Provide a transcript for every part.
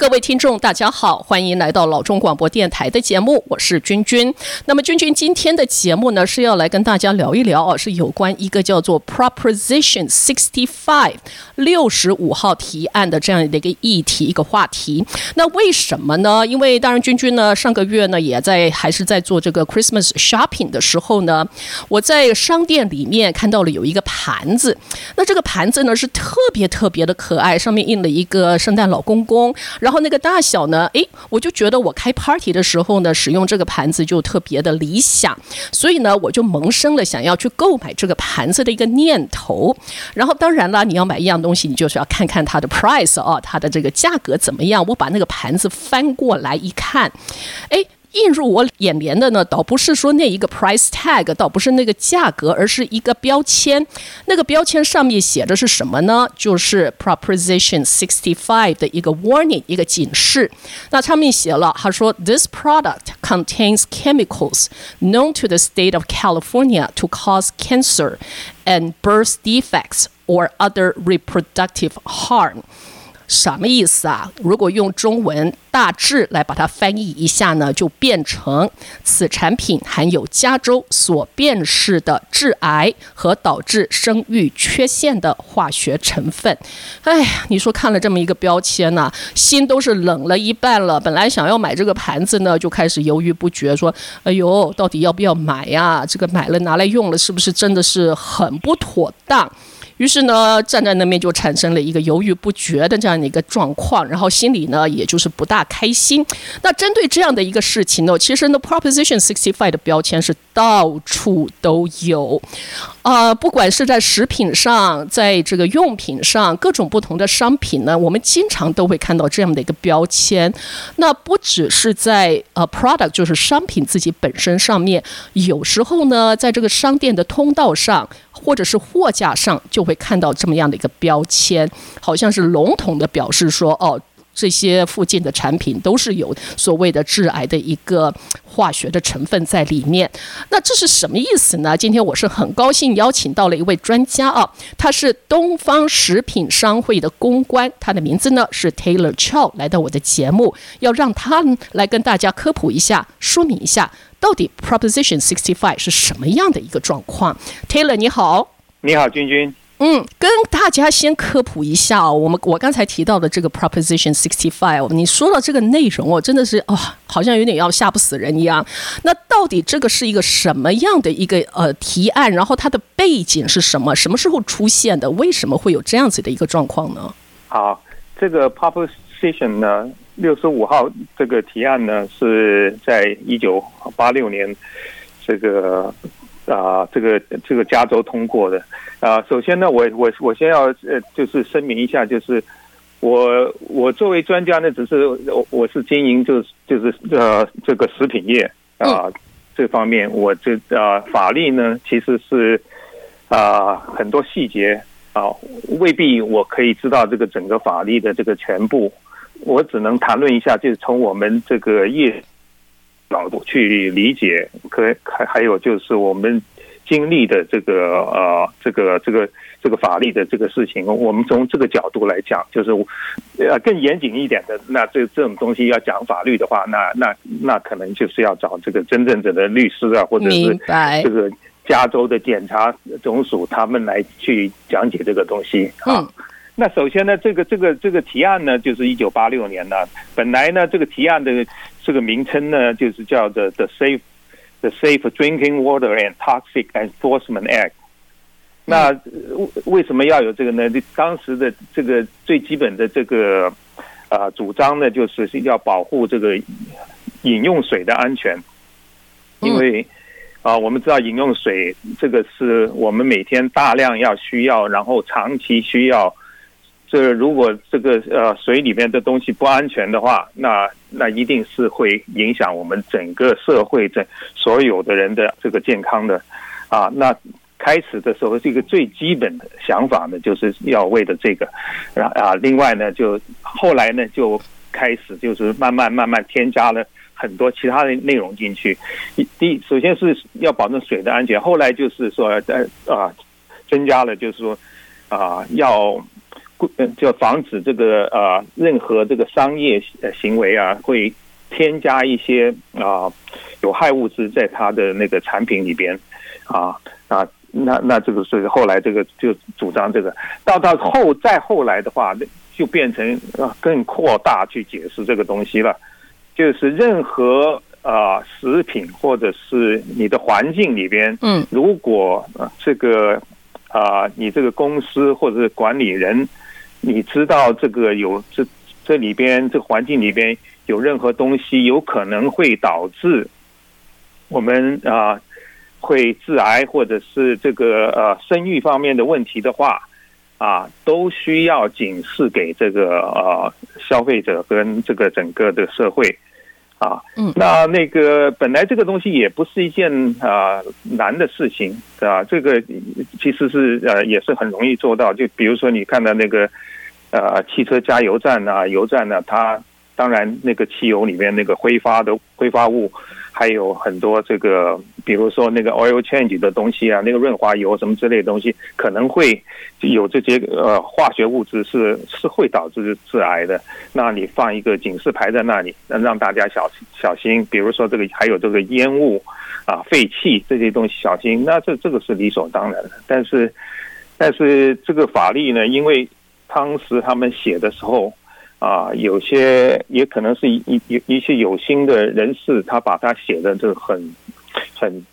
各位听众，大家好，欢迎来到老中广播电台的节目，我是君君。那么君君今天的节目呢，是要来跟大家聊一聊哦，是有关一个叫做 Proposition Sixty Five 六十五号提案的这样的一个议题一个话题。那为什么呢？因为当然君君呢上个月呢也在还是在做这个 Christmas shopping 的时候呢，我在商店里面看到了有一个盘子，那这个盘子呢是特别特别的可爱，上面印了一个圣诞老公公，然然后那个大小呢？诶，我就觉得我开 party 的时候呢，使用这个盘子就特别的理想，所以呢，我就萌生了想要去购买这个盘子的一个念头。然后当然了，你要买一样东西，你就是要看看它的 price 哦，它的这个价格怎么样。我把那个盘子翻过来一看，诶。映入我眼帘的呢，倒不是说那一个 price tag，倒不是那个价格，而是一个标签。那个标签上面写的是什么呢？就是 Proposition Sixty Five 的一个 warning，一个警示。那上面写了，他说：“This product contains chemicals known to the state of California to cause cancer and birth defects or other reproductive harm。” 什么意思啊？如果用中文大致来把它翻译一下呢，就变成此产品含有加州所辨识的致癌和导致生育缺陷的化学成分。哎呀，你说看了这么一个标签呢，心都是冷了一半了。本来想要买这个盘子呢，就开始犹豫不决，说：“哎呦，到底要不要买呀？这个买了拿来用了，是不是真的是很不妥当？”于是呢，站在那边就产生了一个犹豫不决的这样的一个状况，然后心里呢也就是不大开心。那针对这样的一个事情呢，其实呢，Proposition Sixty Five 的标签是到处都有，啊，不管是在食品上，在这个用品上，各种不同的商品呢，我们经常都会看到这样的一个标签。那不只是在呃 product，就是商品自己本身上面，有时候呢，在这个商店的通道上。或者是货架上就会看到这么样的一个标签，好像是笼统的表示说，哦，这些附近的产品都是有所谓的致癌的一个化学的成分在里面。那这是什么意思呢？今天我是很高兴邀请到了一位专家啊，他是东方食品商会的公关，他的名字呢是 Taylor Chow，来到我的节目，要让他来跟大家科普一下，说明一下。到底 Proposition Sixty Five 是什么样的一个状况？Taylor 你好，你好君君，嗯，跟大家先科普一下哦。我们我刚才提到的这个 Proposition Sixty Five，你说到这个内容哦，真的是哦，好像有点要吓不死人一样。那到底这个是一个什么样的一个呃提案？然后它的背景是什么？什么时候出现的？为什么会有这样子的一个状况呢？好，这个 Proposition 呢？六十五号这个提案呢，是在一九八六年，这个啊，这个这个加州通过的啊。首先呢，我我我先要呃，就是声明一下，就是我我作为专家呢，只是我我是经营就是就是呃这个食品业啊这方面，我这啊法律呢其实是啊很多细节啊未必我可以知道这个整个法律的这个全部。我只能谈论一下，就是从我们这个业角度去理解，可还还有就是我们经历的这个呃这个这个这个法律的这个事情，我们从这个角度来讲，就是呃更严谨一点的，那这这种东西要讲法律的话，那那那可能就是要找这个真正的律师啊，或者是这个加州的检察总署他们来去讲解这个东西。啊。那首先呢，这个这个这个提案呢，就是一九八六年呢，本来呢，这个提案的这个名称呢，就是叫做 The Safe The Safe Drinking Water and Toxic Enforcement Act。那为什么要有这个呢？当时的这个最基本的这个啊主张呢，就是要保护这个饮用水的安全，因为啊，我们知道饮用水这个是我们每天大量要需要，然后长期需要。这如果这个呃水里面的东西不安全的话，那那一定是会影响我们整个社会的所有的人的这个健康的，啊，那开始的时候这个最基本的想法呢，就是要为了这个，然啊，另外呢，就后来呢就开始就是慢慢慢慢添加了很多其他的内容进去，第首先是要保证水的安全，后来就是说呃啊增加了就是说啊要。就防止这个呃任何这个商业行为啊，会添加一些啊有害物质在它的那个产品里边啊啊，那那这个是后来这个就主张这个，到到后再后来的话，就变成啊更扩大去解释这个东西了，就是任何啊食品或者是你的环境里边，嗯，如果这个啊你这个公司或者是管理人。你知道这个有这这里边这个环境里边有任何东西有可能会导致我们啊会致癌或者是这个呃生育方面的问题的话啊，都需要警示给这个呃消费者跟这个整个的社会啊。嗯，那那个本来这个东西也不是一件啊难的事情啊，这个其实是呃也是很容易做到。就比如说你看到那个。呃，汽车加油站啊，油站呢，它当然那个汽油里面那个挥发的挥发物，还有很多这个，比如说那个 oil change 的东西啊，那个润滑油什么之类的东西，可能会有这些呃化学物质是是会导致致癌的。那你放一个警示牌在那里，让大家小小心。比如说这个还有这个烟雾啊、废气这些东西小心。那这这个是理所当然的。但是但是这个法律呢，因为当时他们写的时候，啊，有些也可能是一一一些有心的人士，他把他写的这个很很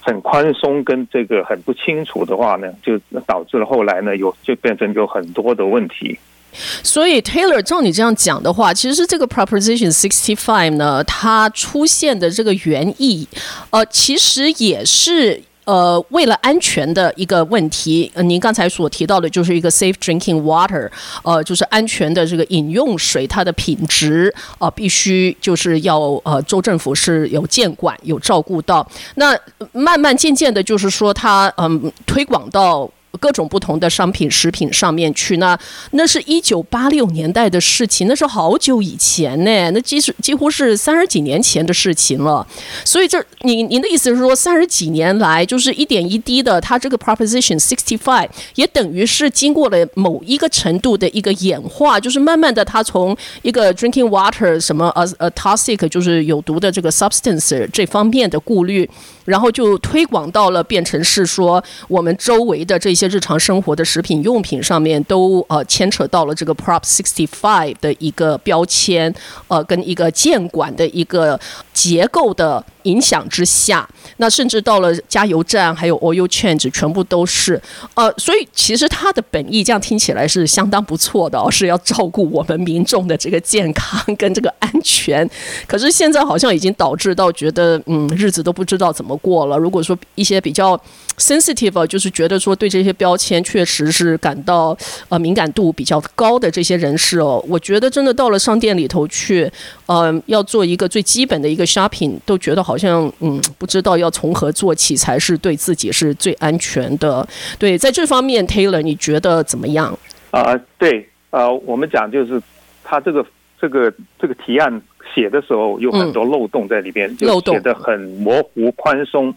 很宽松，跟这个很不清楚的话呢，就导致了后来呢有就变成有很多的问题。所以 Taylor，照你这样讲的话，其实这个 Proposition Sixty Five 呢，它出现的这个原意，呃，其实也是。呃，为了安全的一个问题，呃，您刚才所提到的就是一个 safe drinking water，呃，就是安全的这个饮用水，它的品质啊，必须就是要呃，州政府是有监管、有照顾到。那慢慢渐渐的，就是说它嗯，推广到。各种不同的商品、食品上面去，那那是一九八六年代的事情，那是好久以前呢，那几十几乎是三十几年前的事情了。所以这，您您的意思是说，三十几年来，就是一点一滴的，它这个 Proposition Sixty Five 也等于是经过了某一个程度的一个演化，就是慢慢的，它从一个 Drinking Water 什么呃呃 Toxic 就是有毒的这个 Substance 这方面的顾虑。然后就推广到了变成是说，我们周围的这些些日常生活的食品用品上面都呃牵扯到了这个 Prop Sixty Five 的一个标签，呃，跟一个监管的一个结构的影响之下，那甚至到了加油站还有 Oil Change 全部都是，呃，所以其实它的本意这样听起来是相当不错的哦，是要照顾我们民众的这个健康跟这个安全。可是现在好像已经导致到觉得，嗯，日子都不知道怎么。过了，如果说一些比较 sensitive，就是觉得说对这些标签确实是感到呃敏感度比较高的这些人士哦，我觉得真的到了商店里头去，呃，要做一个最基本的一个 shopping，都觉得好像嗯，不知道要从何做起才是对自己是最安全的。对，在这方面，Taylor，你觉得怎么样？啊，对，呃，我们讲就是他这个这个这个提案。写的时候有很多漏洞在里边，就写的很模糊宽松，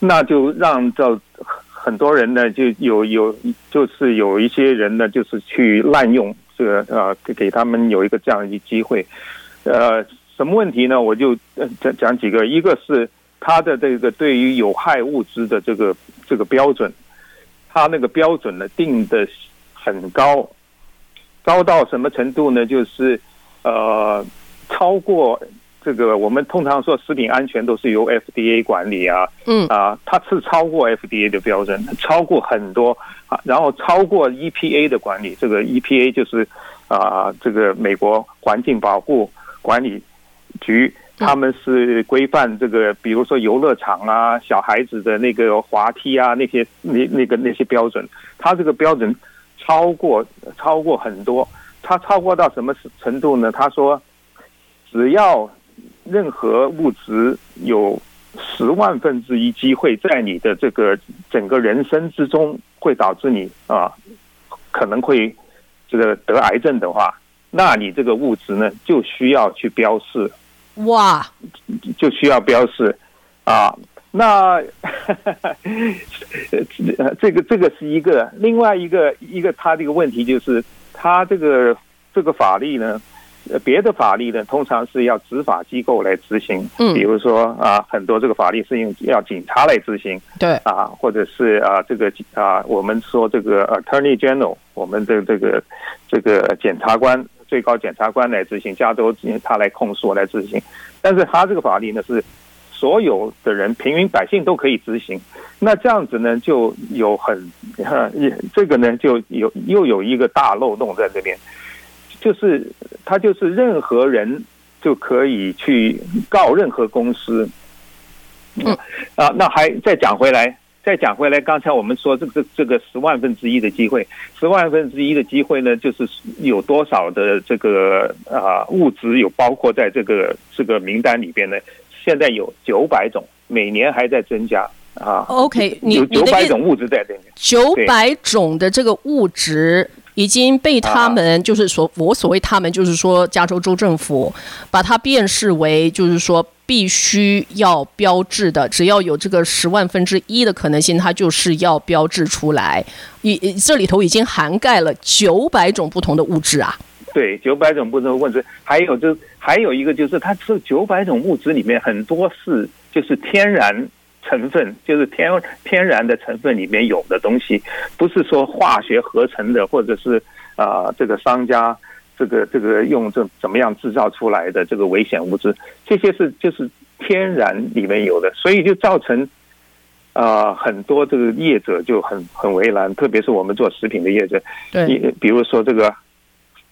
那就让这很多人呢就有有就是有一些人呢就是去滥用这个呃给给他们有一个这样一机会，呃什么问题呢？我就讲讲几个，一个是他的这个对于有害物质的这个这个标准，他那个标准呢定的很高，高到什么程度呢？就是呃。超过这个，我们通常说食品安全都是由 FDA 管理啊，嗯啊，它是超过 FDA 的标准，超过很多啊，然后超过 EPA 的管理，这个 EPA 就是啊，这个美国环境保护管理局，他们是规范这个，比如说游乐场啊，小孩子的那个滑梯啊，那些那那个那些标准，它这个标准超过超过很多，它超过到什么程度呢？他说。只要任何物质有十万分之一机会在你的这个整个人生之中会导致你啊可能会这个得癌症的话，那你这个物质呢就需要去标示哇，就需要标示啊。那呃，这个这个是一个，另外一个一个他这个问题就是，他这个这个法律呢，呃，别的法律呢，通常是要执法机构来执行，嗯，比如说啊，很多这个法律是用要警察来执行，对，啊，或者是啊，这个啊，我们说这个 Attorney General，我们的这个这个检察官，最高检察官来执行，加州他来控诉来执行，但是他这个法律呢是。所有的人，平民百姓都可以执行，那这样子呢，就有很，这个呢，就有又有一个大漏洞在这边，就是他就是任何人就可以去告任何公司，嗯啊，那还再讲回来，再讲回来，刚才我们说这个这个十万分之一的机会，十万分之一的机会呢，就是有多少的这个啊物质有包括在这个这个名单里边呢？现在有九百种，每年还在增加啊。OK，有九百种物质在里面。九百种的这个物质已经被他们，就是所我所谓他们，就是说加州州政府把它辨识为，就是说必须要标志的，只要有这个十万分之一的可能性，它就是要标志出来。已这里头已经涵盖了九百种不同的物质啊。对，九百种不同的物质，还有就还有一个就是，它这九百种物质里面很多是就是天然成分，就是天天然的成分里面有的东西，不是说化学合成的，或者是啊这个商家这个这个用这怎么样制造出来的这个危险物质，这些是就是天然里面有的，所以就造成啊很多这个业者就很很为难，特别是我们做食品的业者，对，比如说这个。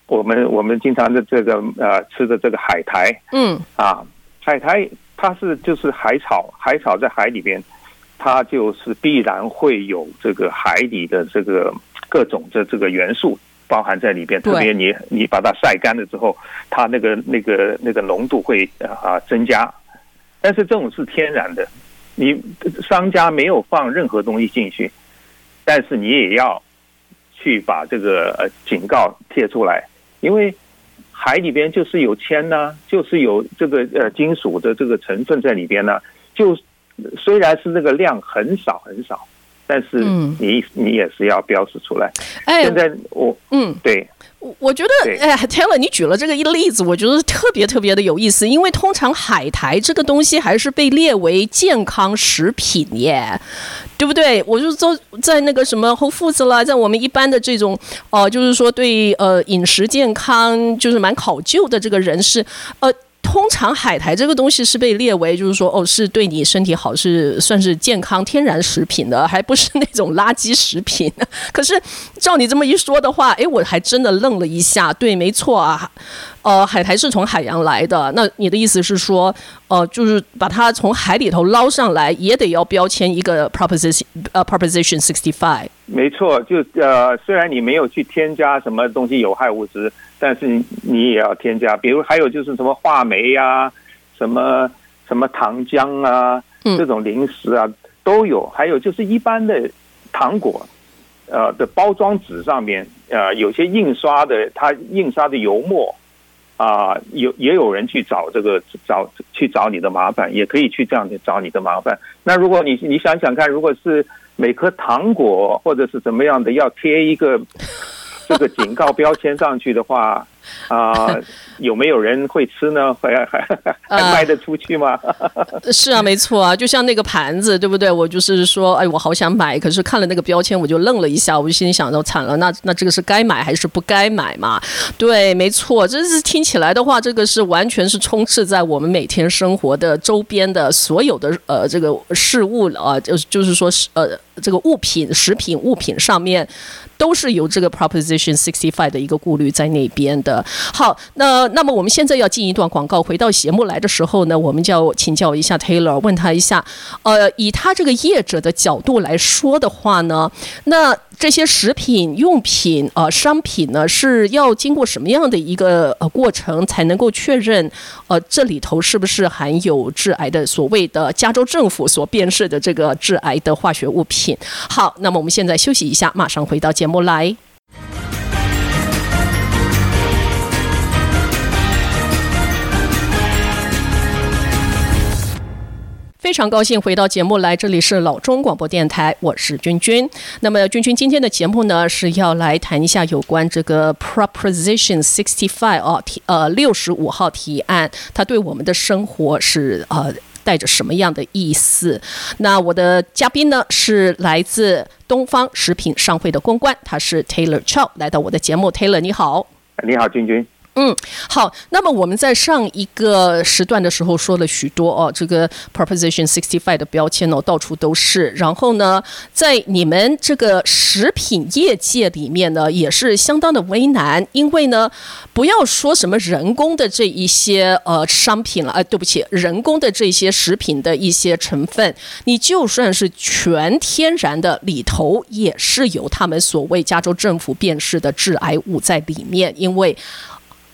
我们我们经常的这个呃吃的这个海苔，嗯。啊，海苔它是就是海草，海草在海里边，它就是必然会有这个海底的这个各种的这个元素包含在里边。特别你你把它晒干了之后，它那个那个那个浓度会啊增加。但是这种是天然的，你商家没有放任何东西进去，但是你也要去把这个呃警告贴出来。因为海里边就是有铅呢，就是有这个呃金属的这个成分在里边呢。就虽然是那个量很少很少，但是你你也是要标示出来。哎，现在我嗯对。我觉得，哎，Taylor，你举了这个一例子，我觉得特别特别的有意思，因为通常海苔这个东西还是被列为健康食品耶，对不对？我就说在那个什么 Whole Foods 啦，在我们一般的这种，呃，就是说对呃饮食健康就是蛮考究的这个人士，呃。通常海苔这个东西是被列为，就是说，哦，是对你身体好，是算是健康天然食品的，还不是那种垃圾食品。可是照你这么一说的话，哎，我还真的愣了一下。对，没错啊，呃，海苔是从海洋来的。那你的意思是说，呃，就是把它从海里头捞上来，也得要标签一个 proposition，呃，proposition sixty five。没错，就呃，虽然你没有去添加什么东西有害物质。但是你也要添加，比如还有就是什么话梅呀，什么什么糖浆啊，这种零食啊都有。还有就是一般的糖果，呃的包装纸上面，呃有些印刷的，它印刷的油墨啊，有也有人去找这个找去找你的麻烦，也可以去这样子找你的麻烦。那如果你你想想看，如果是每颗糖果或者是怎么样的，要贴一个。这个警告标签上去的话，啊，有没有人会吃呢？还还还卖得出去吗？是啊，没错啊，就像那个盘子，对不对？我就是说，哎，我好想买，可是看了那个标签，我就愣了一下，我就心里想，着惨了，那那这个是该买还是不该买嘛？对，没错，这是听起来的话，这个是完全是充斥在我们每天生活的周边的所有的呃这个事物啊，就是就是说是呃这个物品、食品、物品上面。都是有这个 proposition sixty five 的一个顾虑在那边的。好，那那么我们现在要进一段广告，回到节目来的时候呢，我们就要请教一下 Taylor，问他一下，呃，以他这个业者的角度来说的话呢，那。这些食品用品呃商品呢，是要经过什么样的一个呃过程才能够确认呃这里头是不是含有致癌的所谓的加州政府所辨识的这个致癌的化学物品？好，那么我们现在休息一下，马上回到节目来。非常高兴回到节目来，这里是老中广播电台，我是君君。那么君君今天的节目呢是要来谈一下有关这个 Proposition Sixty Five 哦提呃六十五号提案，它对我们的生活是呃带着什么样的意思？那我的嘉宾呢是来自东方食品商会的公关，他是 Taylor Chow 来到我的节目，Taylor 你好，你好君君。嗯，好。那么我们在上一个时段的时候说了许多哦，这个 Proposition Sixty Five 的标签哦，到处都是。然后呢，在你们这个食品业界里面呢，也是相当的为难，因为呢，不要说什么人工的这一些呃商品了，哎，对不起，人工的这些食品的一些成分，你就算是全天然的，里头也是有他们所谓加州政府辨识的致癌物在里面，因为。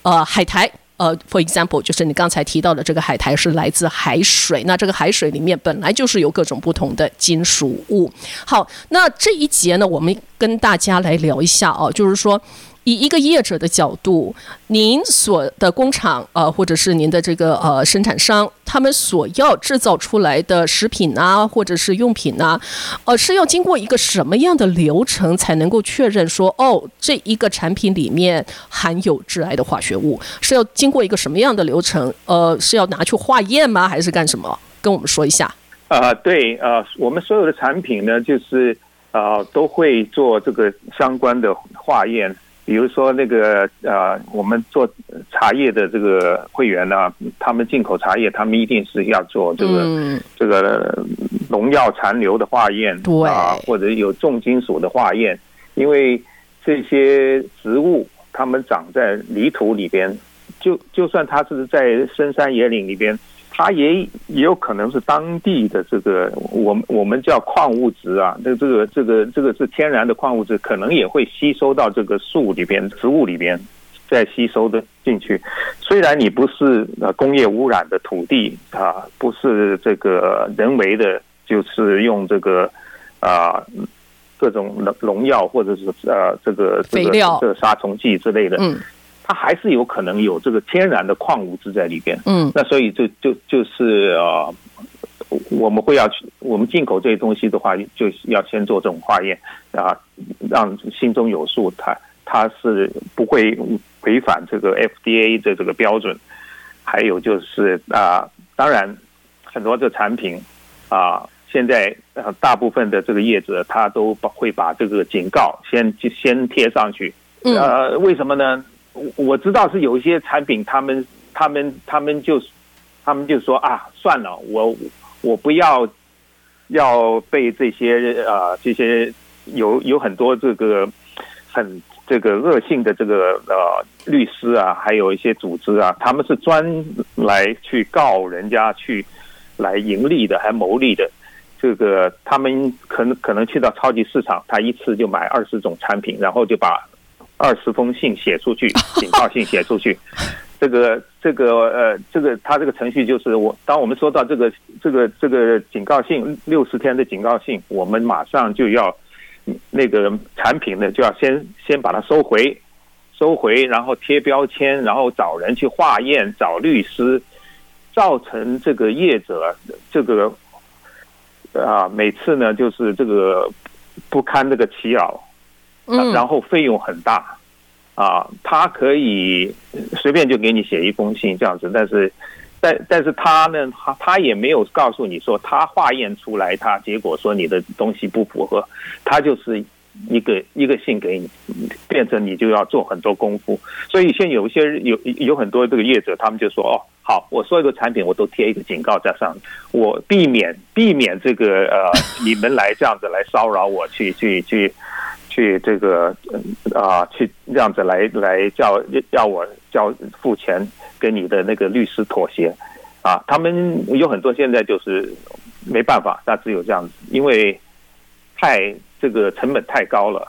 呃，海苔，呃，for example，就是你刚才提到的这个海苔是来自海水，那这个海水里面本来就是有各种不同的金属物。好，那这一节呢，我们跟大家来聊一下哦，就是说。以一个业者的角度，您所的工厂呃，或者是您的这个呃生产商，他们所要制造出来的食品啊，或者是用品啊，呃，是要经过一个什么样的流程才能够确认说，哦，这一个产品里面含有致癌的化学物？是要经过一个什么样的流程？呃，是要拿去化验吗？还是干什么？跟我们说一下。啊，对，呃，我们所有的产品呢，就是啊，都会做这个相关的化验。比如说那个呃，我们做茶叶的这个会员呢，他们进口茶叶，他们一定是要做这个这个农药残留的化验，啊，或者有重金属的化验，因为这些植物它们长在泥土里边，就就算它是在深山野岭里边。它也也有可能是当地的这个，我们我们叫矿物质啊，这这个这个这个是天然的矿物质，可能也会吸收到这个树里边、植物里边，再吸收的进去。虽然你不是呃工业污染的土地啊，不是这个人为的，就是用这个啊各种农农药或者是呃这个这个、这个杀虫剂之类的。嗯。它还是有可能有这个天然的矿物质在里边，嗯，那所以就就就是呃，我们会要去我们进口这些东西的话，就要先做这种化验啊，让心中有数，它它是不会违反这个 FDA 的这个标准。还有就是啊，当然很多这产品啊，现在呃大部分的这个业者他都把会把这个警告先先贴上去，呃，为什么呢？我我知道是有一些产品，他们他们他们就他们就说啊，算了，我我不要要被这些啊这些有有很多这个很这个恶性的这个呃律师啊，还有一些组织啊，他们是专来去告人家去来盈利的，还牟利的。这个他们可能可能去到超级市场，他一次就买二十种产品，然后就把。二十封信写出去，警告信写出去，这个这个呃，这个他这个程序就是我，当我们收到这个这个这个警告信，六十天的警告信，我们马上就要那个产品呢，就要先先把它收回，收回，然后贴标签，然后找人去化验，找律师，造成这个业者这个啊，每次呢就是这个不堪这个其扰。然后费用很大，啊，他可以随便就给你写一封信这样子，但是，但但是他呢，他他也没有告诉你说他化验出来，他结果说你的东西不符合，他就是一个一个信给你，变成你就要做很多功夫。所以现在有一些有有很多这个业者，他们就说哦，好，我所有的产品我都贴一个警告在上面，我避免避免这个呃你们来这样子来骚扰我，去去去。去这个啊，去这样子来来叫要我交付钱给你的那个律师妥协啊，他们有很多现在就是没办法，那只有这样子，因为太这个成本太高了。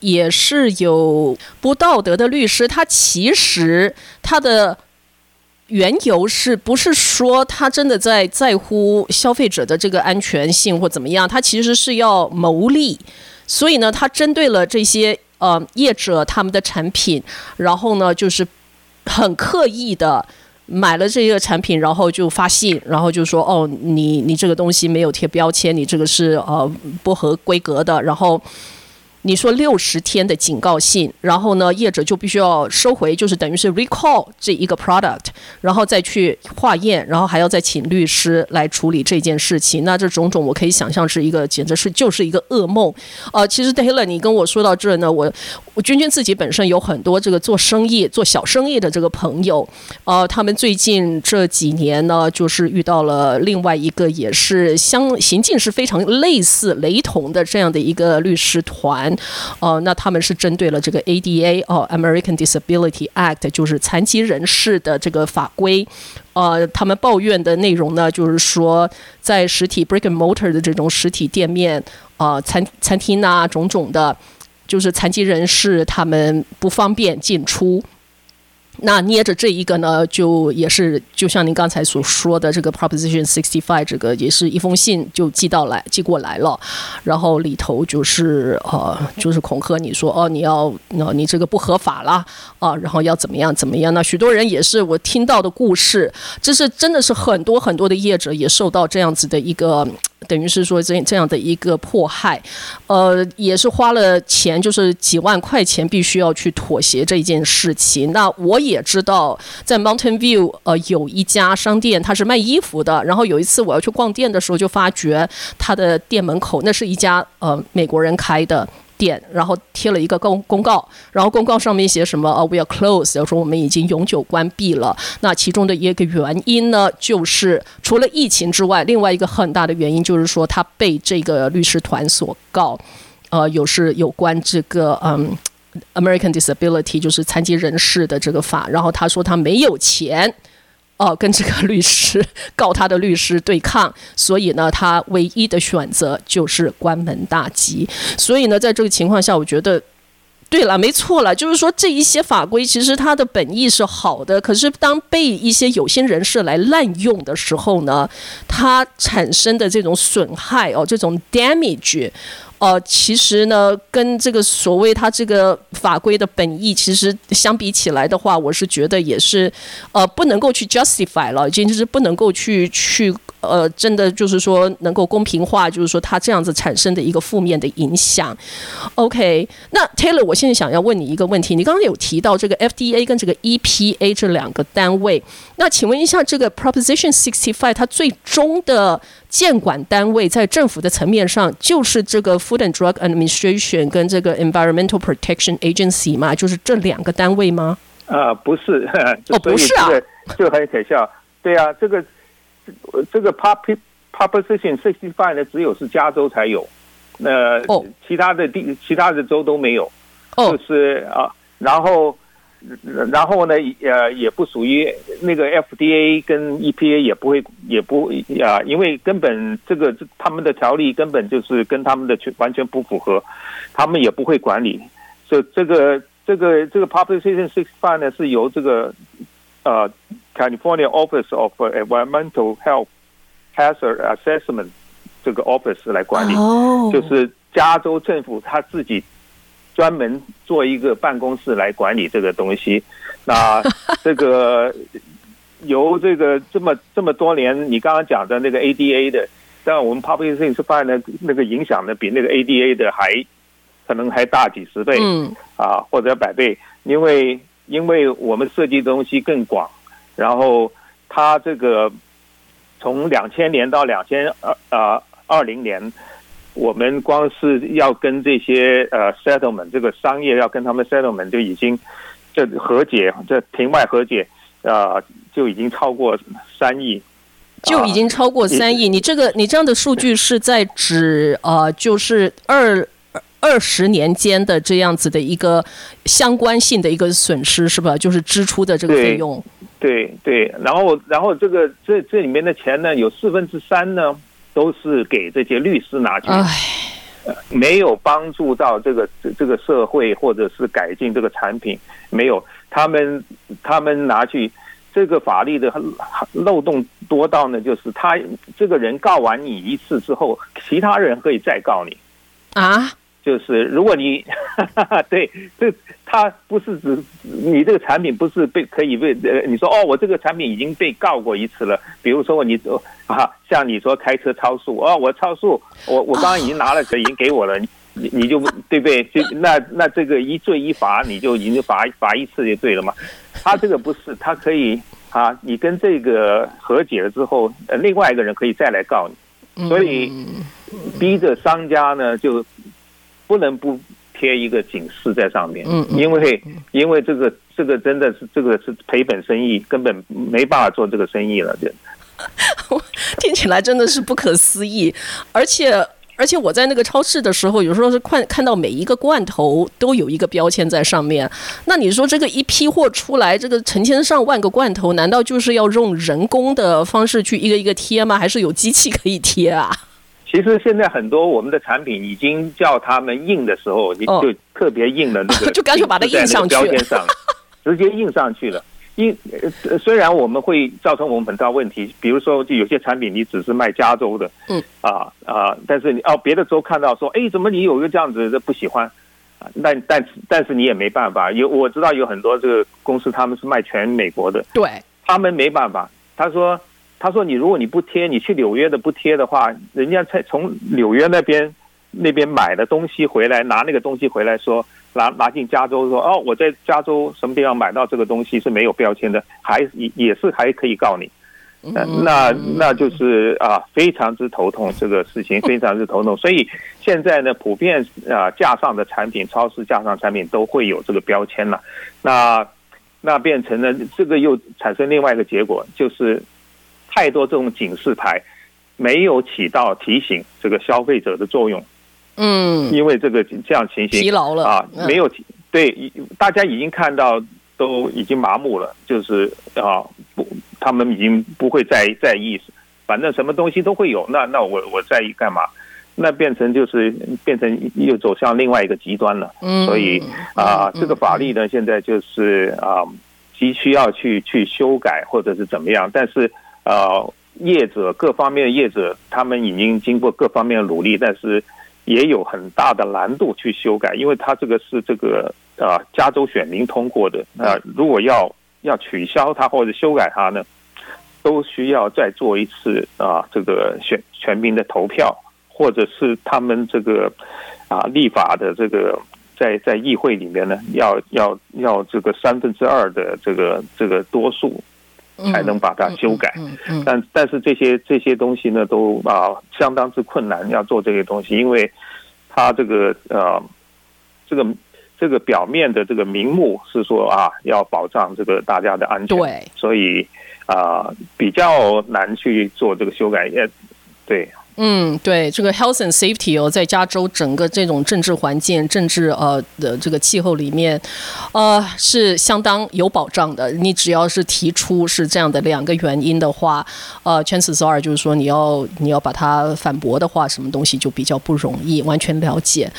也是有不道德的律师，他其实他的缘由是不是说他真的在在乎消费者的这个安全性或怎么样？他其实是要牟利。所以呢，他针对了这些呃业者他们的产品，然后呢，就是很刻意的买了这个产品，然后就发信，然后就说哦，你你这个东西没有贴标签，你这个是呃不合规格的，然后。你说六十天的警告信，然后呢，业者就必须要收回，就是等于是 recall 这一个 product，然后再去化验，然后还要再请律师来处理这件事情。那这种种，我可以想象是一个，简直是就是一个噩梦。呃，其实 Taylor，你跟我说到这呢，我我君君自己本身有很多这个做生意、做小生意的这个朋友，呃，他们最近这几年呢，就是遇到了另外一个也是相行径是非常类似、雷同的这样的一个律师团。哦，那他们是针对了这个 ADA 哦，American Disability Act，就是残疾人士的这个法规。呃，他们抱怨的内容呢，就是说在实体 brick and mortar 的这种实体店面，啊，餐餐厅啊，种种的，就是残疾人士他们不方便进出。那捏着这一个呢，就也是就像您刚才所说的这个 Proposition Sixty Five 这个也是一封信就寄到来寄过来了，然后里头就是呃就是恐吓你说哦你要那你这个不合法啦啊，然后要怎么样怎么样？那许多人也是我听到的故事，这是真的是很多很多的业者也受到这样子的一个。等于是说这这样的一个迫害，呃，也是花了钱，就是几万块钱，必须要去妥协这一件事情。那我也知道，在 Mountain View，呃，有一家商店，它是卖衣服的。然后有一次我要去逛店的时候，就发觉他的店门口那是一家呃美国人开的。店，然后贴了一个公公告，然后公告上面写什么？哦，we are closed，说我们已经永久关闭了。那其中的一个原因呢，就是除了疫情之外，另外一个很大的原因就是说他被这个律师团所告，呃，有是有关这个嗯，American Disability，就是残疾人士的这个法。然后他说他没有钱。哦，跟这个律师告他的律师对抗，所以呢，他唯一的选择就是关门大吉。所以呢，在这个情况下，我觉得，对了，没错了，就是说这一些法规其实它的本意是好的，可是当被一些有心人士来滥用的时候呢，它产生的这种损害哦，这种 damage。呃，其实呢，跟这个所谓它这个法规的本意，其实相比起来的话，我是觉得也是，呃，不能够去 justify 了，已经就是不能够去去。呃，真的就是说能够公平化，就是说它这样子产生的一个负面的影响。OK，那 Taylor，我现在想要问你一个问题，你刚刚有提到这个 FDA 跟这个 EPA 这两个单位，那请问一下，这个 Proposition Sixty Five 它最终的监管单位在政府的层面上就是这个 Food and Drug Administration 跟这个 Environmental Protection Agency 嘛？就是这两个单位吗？啊，不是，哦，不是啊，就很可笑。对啊，这个。这个 pop proposition sixty five 呢，只有是加州才有，那其他的地其他的州都没有，就是啊，然后然后呢，呃，也不属于那个 FDA 跟 EPA 也不会也不啊，因为根本这个他们的条例根本就是跟他们的全完全不符合，他们也不会管理，所以这个这个这个 proposition sixty five 呢，是由这个呃。California Office of Environmental Health Hazard Assessment 这个 office 来管理，就是加州政府他自己专门做一个办公室来管理这个东西。那这个由这个这么这么多年，你刚刚讲的那个 ADA 的，但我们 Public 发现呢，那个影响呢比那个 ADA 的还可能还大几十倍，嗯啊或者百倍，因为因为我们设计的东西更广。然后，它这个从两千年到两千二啊二零年，我们光是要跟这些呃 settlement 这个商业要跟他们 settlement 就已经这和解这庭外和解啊就已经超过三亿，就已经超过三亿。你这个你这样的数据是在指呃就是二二十年间的这样子的一个相关性的一个损失是吧？就是支出的这个费用。对对，然后然后这个这这里面的钱呢，有四分之三呢都是给这些律师拿去，没有帮助到这个这个社会或者是改进这个产品，没有。他们他们拿去这个法律的漏洞多到呢，就是他这个人告完你一次之后，其他人可以再告你。啊。就是如果你 对这他不是指你这个产品不是被可以被呃你说哦我这个产品已经被告过一次了，比如说你啊像你说开车超速哦我超速我我刚刚已经拿了车已经给我了你你就对不对就那那这个一罪一罚你就已经罚罚一次就对了嘛？他这个不是他可以啊你跟这个和解了之后，呃另外一个人可以再来告你，所以逼着商家呢就。不能不贴一个警示在上面，嗯，因为因为这个这个真的是这个是赔本生意，根本没办法做这个生意了，就 听起来真的是不可思议。而且而且我在那个超市的时候，有时候是看看到每一个罐头都有一个标签在上面。那你说这个一批货出来，这个成千上万个罐头，难道就是要用人工的方式去一个一个贴吗？还是有机器可以贴啊？其实现在很多我们的产品已经叫他们印的时候，你就特别印了那个，就干脆把它印上去，标签上，直接印上去了。印虽然我们会造成我们很大问题，比如说就有些产品你只是卖加州的，嗯啊啊，但是你哦别的州看到说，哎，怎么你有一个这样子的不喜欢啊？但但但是你也没办法，有我知道有很多这个公司他们是卖全美国的，对，他们没办法，他说。他说：“你如果你不贴，你去纽约的不贴的话，人家才从纽约那边那边买的东西回来，拿那个东西回来说拿拿进加州说哦，我在加州什么地方买到这个东西是没有标签的，还也也是还可以告你。那那就是啊，非常之头痛这个事情，非常之头痛。所以现在呢，普遍啊架上的产品，超市架上产品都会有这个标签了。那那变成了这个又产生另外一个结果，就是。”太多这种警示牌没有起到提醒这个消费者的作用，嗯，因为这个这样情形疲劳了。啊，没有对，大家已经看到都已经麻木了，就是啊不，他们已经不会在在意，反正什么东西都会有，那那我我在意干嘛？那变成就是变成又走向另外一个极端了，嗯，所以啊，这个法律呢，现在就是啊，急需要去去修改或者是怎么样，但是。呃，业者各方面的业者，他们已经经过各方面的努力，但是也有很大的难度去修改，因为他这个是这个呃加州选民通过的，那如果要要取消它或者修改它呢，都需要再做一次啊这个选全民的投票，或者是他们这个啊立法的这个在在议会里面呢，要要要这个三分之二的这个这个多数。才能把它修改，但但是这些这些东西呢，都啊相当之困难，要做这些东西，因为它这个呃这个这个表面的这个名目是说啊要保障这个大家的安全，对，所以啊比较难去做这个修改，也对。嗯，对这个 health and safety 哦，在加州整个这种政治环境、政治呃的这个气候里面，呃是相当有保障的。你只要是提出是这样的两个原因的话，呃，chances are 就是说你要你要把它反驳的话，什么东西就比较不容易完全了解。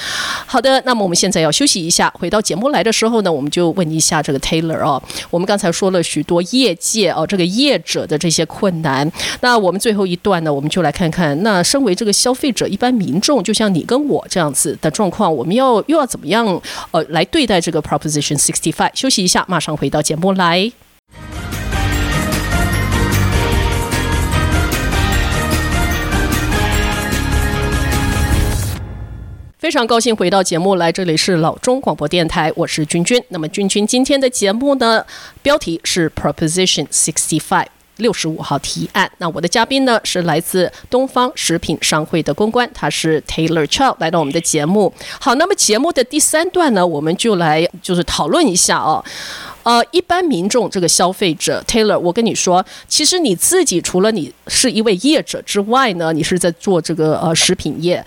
好的，那么我们现在要休息一下，回到节目来的时候呢，我们就问一下这个 Taylor 啊，我们刚才说了许多业界哦，这个业者的这些困难，那我们最后一段呢，我们就来看看那。身为这个消费者，一般民众，就像你跟我这样子的状况，我们要又要怎么样呃来对待这个 Proposition Sixty Five？休息一下，马上回到节目来。非常高兴回到节目来，这里是老中广播电台，我是君君。那么君君今天的节目呢，标题是 Proposition Sixty Five。六十五号提案。那我的嘉宾呢是来自东方食品商会的公关，他是 Taylor Chow 来到我们的节目。好，那么节目的第三段呢，我们就来就是讨论一下哦。呃，一般民众这个消费者 Taylor，我跟你说，其实你自己除了你是一位业者之外呢，你是在做这个呃食品业。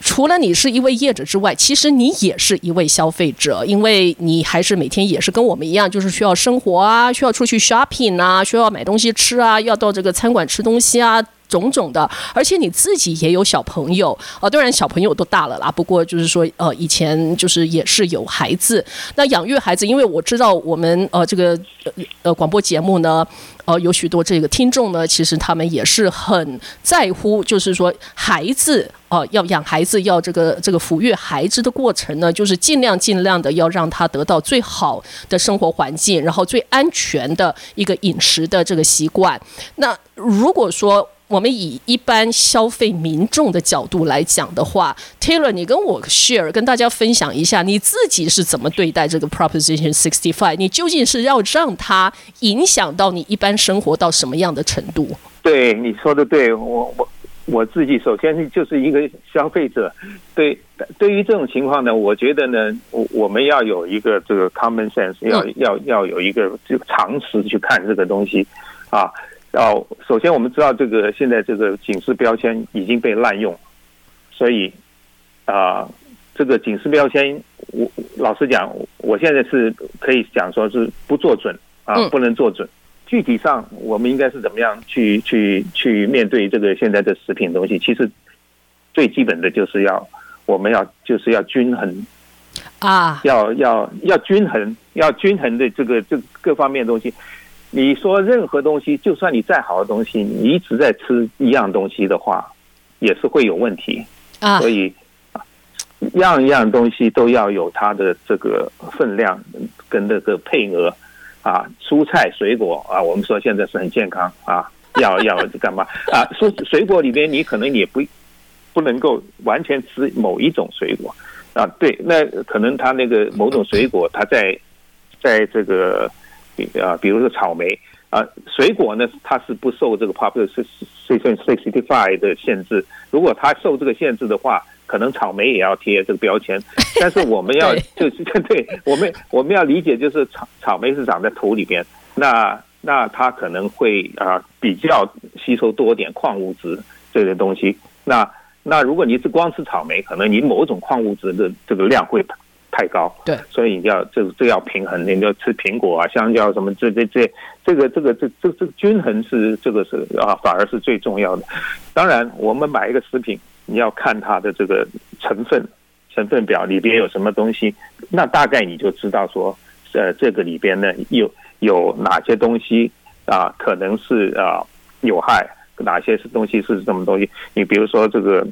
除了你是一位业者之外，其实你也是一位消费者，因为你还是每天也是跟我们一样，就是需要生活啊，需要出去 shopping 啊，需要买东西吃啊，要到这个餐馆吃东西啊，种种的，而且你自己也有小朋友啊，当然小朋友都大了啦。不过就是说，呃，以前就是也是有孩子。那养育孩子，因为我知道我们呃这个呃广播节目呢，呃有许多这个听众呢，其实他们也是很在乎，就是说孩子啊，要养孩子，要这个这个抚育孩子的过程呢，就是尽量尽量的要让他得到最好的生活环境，然后最安全的一个饮食的这个习惯。那如果说，我们以一般消费民众的角度来讲的话，Taylor，你跟我 share，跟大家分享一下你自己是怎么对待这个 Proposition Sixty Five？你究竟是要让它影响到你一般生活到什么样的程度？对，你说的对，我我我自己首先就是一个消费者，对，对于这种情况呢，我觉得呢，我我们要有一个这个 common sense，要要要有一个这个常识去看这个东西啊。哦，首先我们知道这个现在这个警示标签已经被滥用，所以啊，这个警示标签，我老实讲，我现在是可以讲说是不做准啊，不能做准。具体上我们应该是怎么样去去去面对这个现在的食品东西？其实最基本的就是要我们要就是要均衡啊，要要要均衡，要均衡的这个这各方面东西。你说任何东西，就算你再好的东西，你一直在吃一样东西的话，也是会有问题啊。所以，样样东西都要有它的这个分量跟那个配额啊。蔬菜水果啊，我们说现在是很健康啊，要要干嘛啊？蔬水果里边，你可能也不不能够完全吃某一种水果啊。对，那可能它那个某种水果，它在在这个。啊，比如说草莓啊，水果呢，它是不受这个 population sixty five 的限制。如果它受这个限制的话，可能草莓也要贴这个标签。但是我们要 就是 对，我们我们要理解，就是草草莓是长在土里边，那那它可能会啊比较吸收多点矿物质这些东西。那那如果你是光吃草莓，可能你某种矿物质的这个量会。太高，对，所以要这这要平衡，你要吃苹果啊、香蕉什么，这这这这个这个这这这均衡是这个是啊，反而是最重要的。当然，我们买一个食品，你要看它的这个成分成分表里边有什么东西，那大概你就知道说，呃，这个里边呢有有哪些东西啊，可能是啊有害，哪些是东西是什么东西？你比如说这个。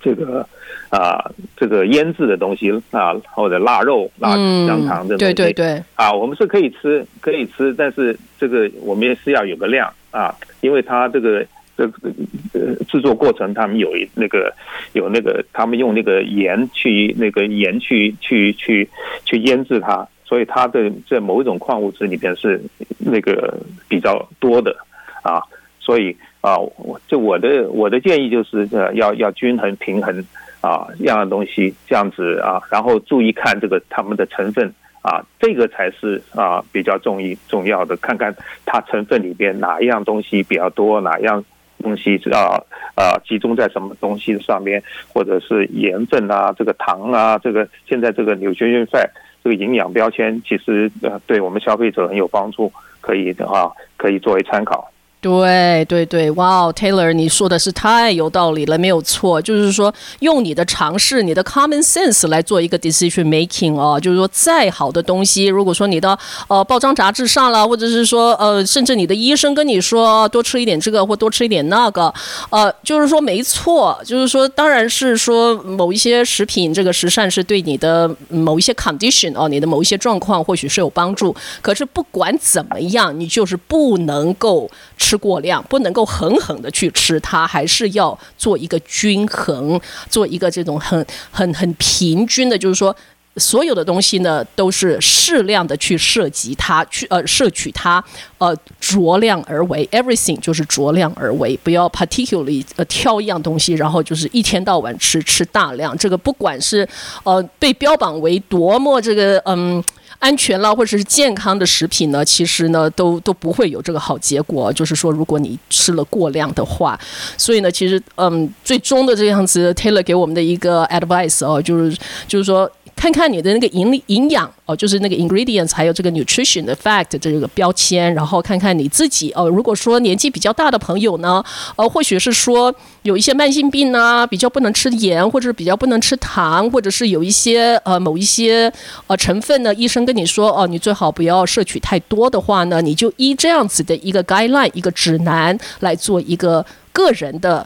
这个啊，这个腌制的东西啊，或者腊肉、腊香肠这东西，对对对，啊，我们是可以吃，可以吃，但是这个我们也是要有个量啊，因为它这个这个呃制作过程，他们有那个有那个，他们用那个盐去那个盐去去去去腌制它，所以它的在某一种矿物质里边是那个比较多的啊，所以。啊，我就我的我的建议就是呃，要要均衡平衡啊，样样东西这样子啊，然后注意看这个他们的成分啊，这个才是啊比较重意重要的，看看它成分里边哪一样东西比较多，哪样东西啊啊集中在什么东西上面，或者是盐分啊，这个糖啊，这个现在这个纽崔元赛这个营养标签，其实呃对我们消费者很有帮助，可以的话可以作为参考。对对对，哇，Taylor，你说的是太有道理了，没有错。就是说，用你的尝试、你的 common sense 来做一个 decision making 哦。就是说，再好的东西，如果说你的呃报章杂志上了，或者是说呃，甚至你的医生跟你说多吃一点这个或多吃一点那个，呃，就是说没错。就是说，当然是说某一些食品这个食膳是对你的某一些 condition 哦，你的某一些状况或许是有帮助。可是不管怎么样，你就是不能够吃。过量不能够狠狠的去吃它，还是要做一个均衡，做一个这种很很很平均的，就是说所有的东西呢都是适量的去涉及它，去呃摄取它，呃酌量而为，everything 就是酌量而为，不要 particularly 呃挑一样东西，然后就是一天到晚吃吃大量，这个不管是呃被标榜为多么这个嗯。安全了，或者是健康的食品呢，其实呢都都不会有这个好结果。就是说，如果你吃了过量的话，所以呢，其实嗯，最终的这样子，Taylor 给我们的一个 advice 哦，就是就是说。看看你的那个营营养哦，就是那个 ingredients，还有这个 nutrition 的 fact 这个标签，然后看看你自己哦。如果说年纪比较大的朋友呢，呃，或许是说有一些慢性病啊，比较不能吃盐，或者是比较不能吃糖，或者是有一些呃某一些呃成分呢，医生跟你说哦，你最好不要摄取太多的话呢，你就依这样子的一个 guideline 一个指南来做一个个人的。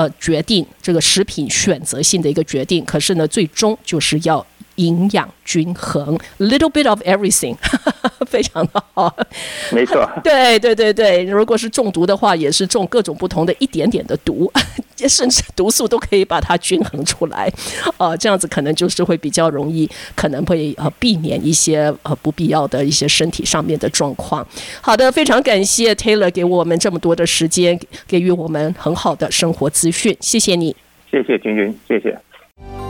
呃，决定这个食品选择性的一个决定，可是呢，最终就是要营养均衡，little bit of everything，非常的好，没错，对对对对，如果是中毒的话，也是中各种不同的一点点的毒。甚至毒素都可以把它均衡出来，呃，这样子可能就是会比较容易，可能会呃避免一些呃不必要的一些身体上面的状况。好的，非常感谢 Taylor 给我们这么多的时间，给予我们很好的生活资讯，谢谢你，谢谢君君，谢谢。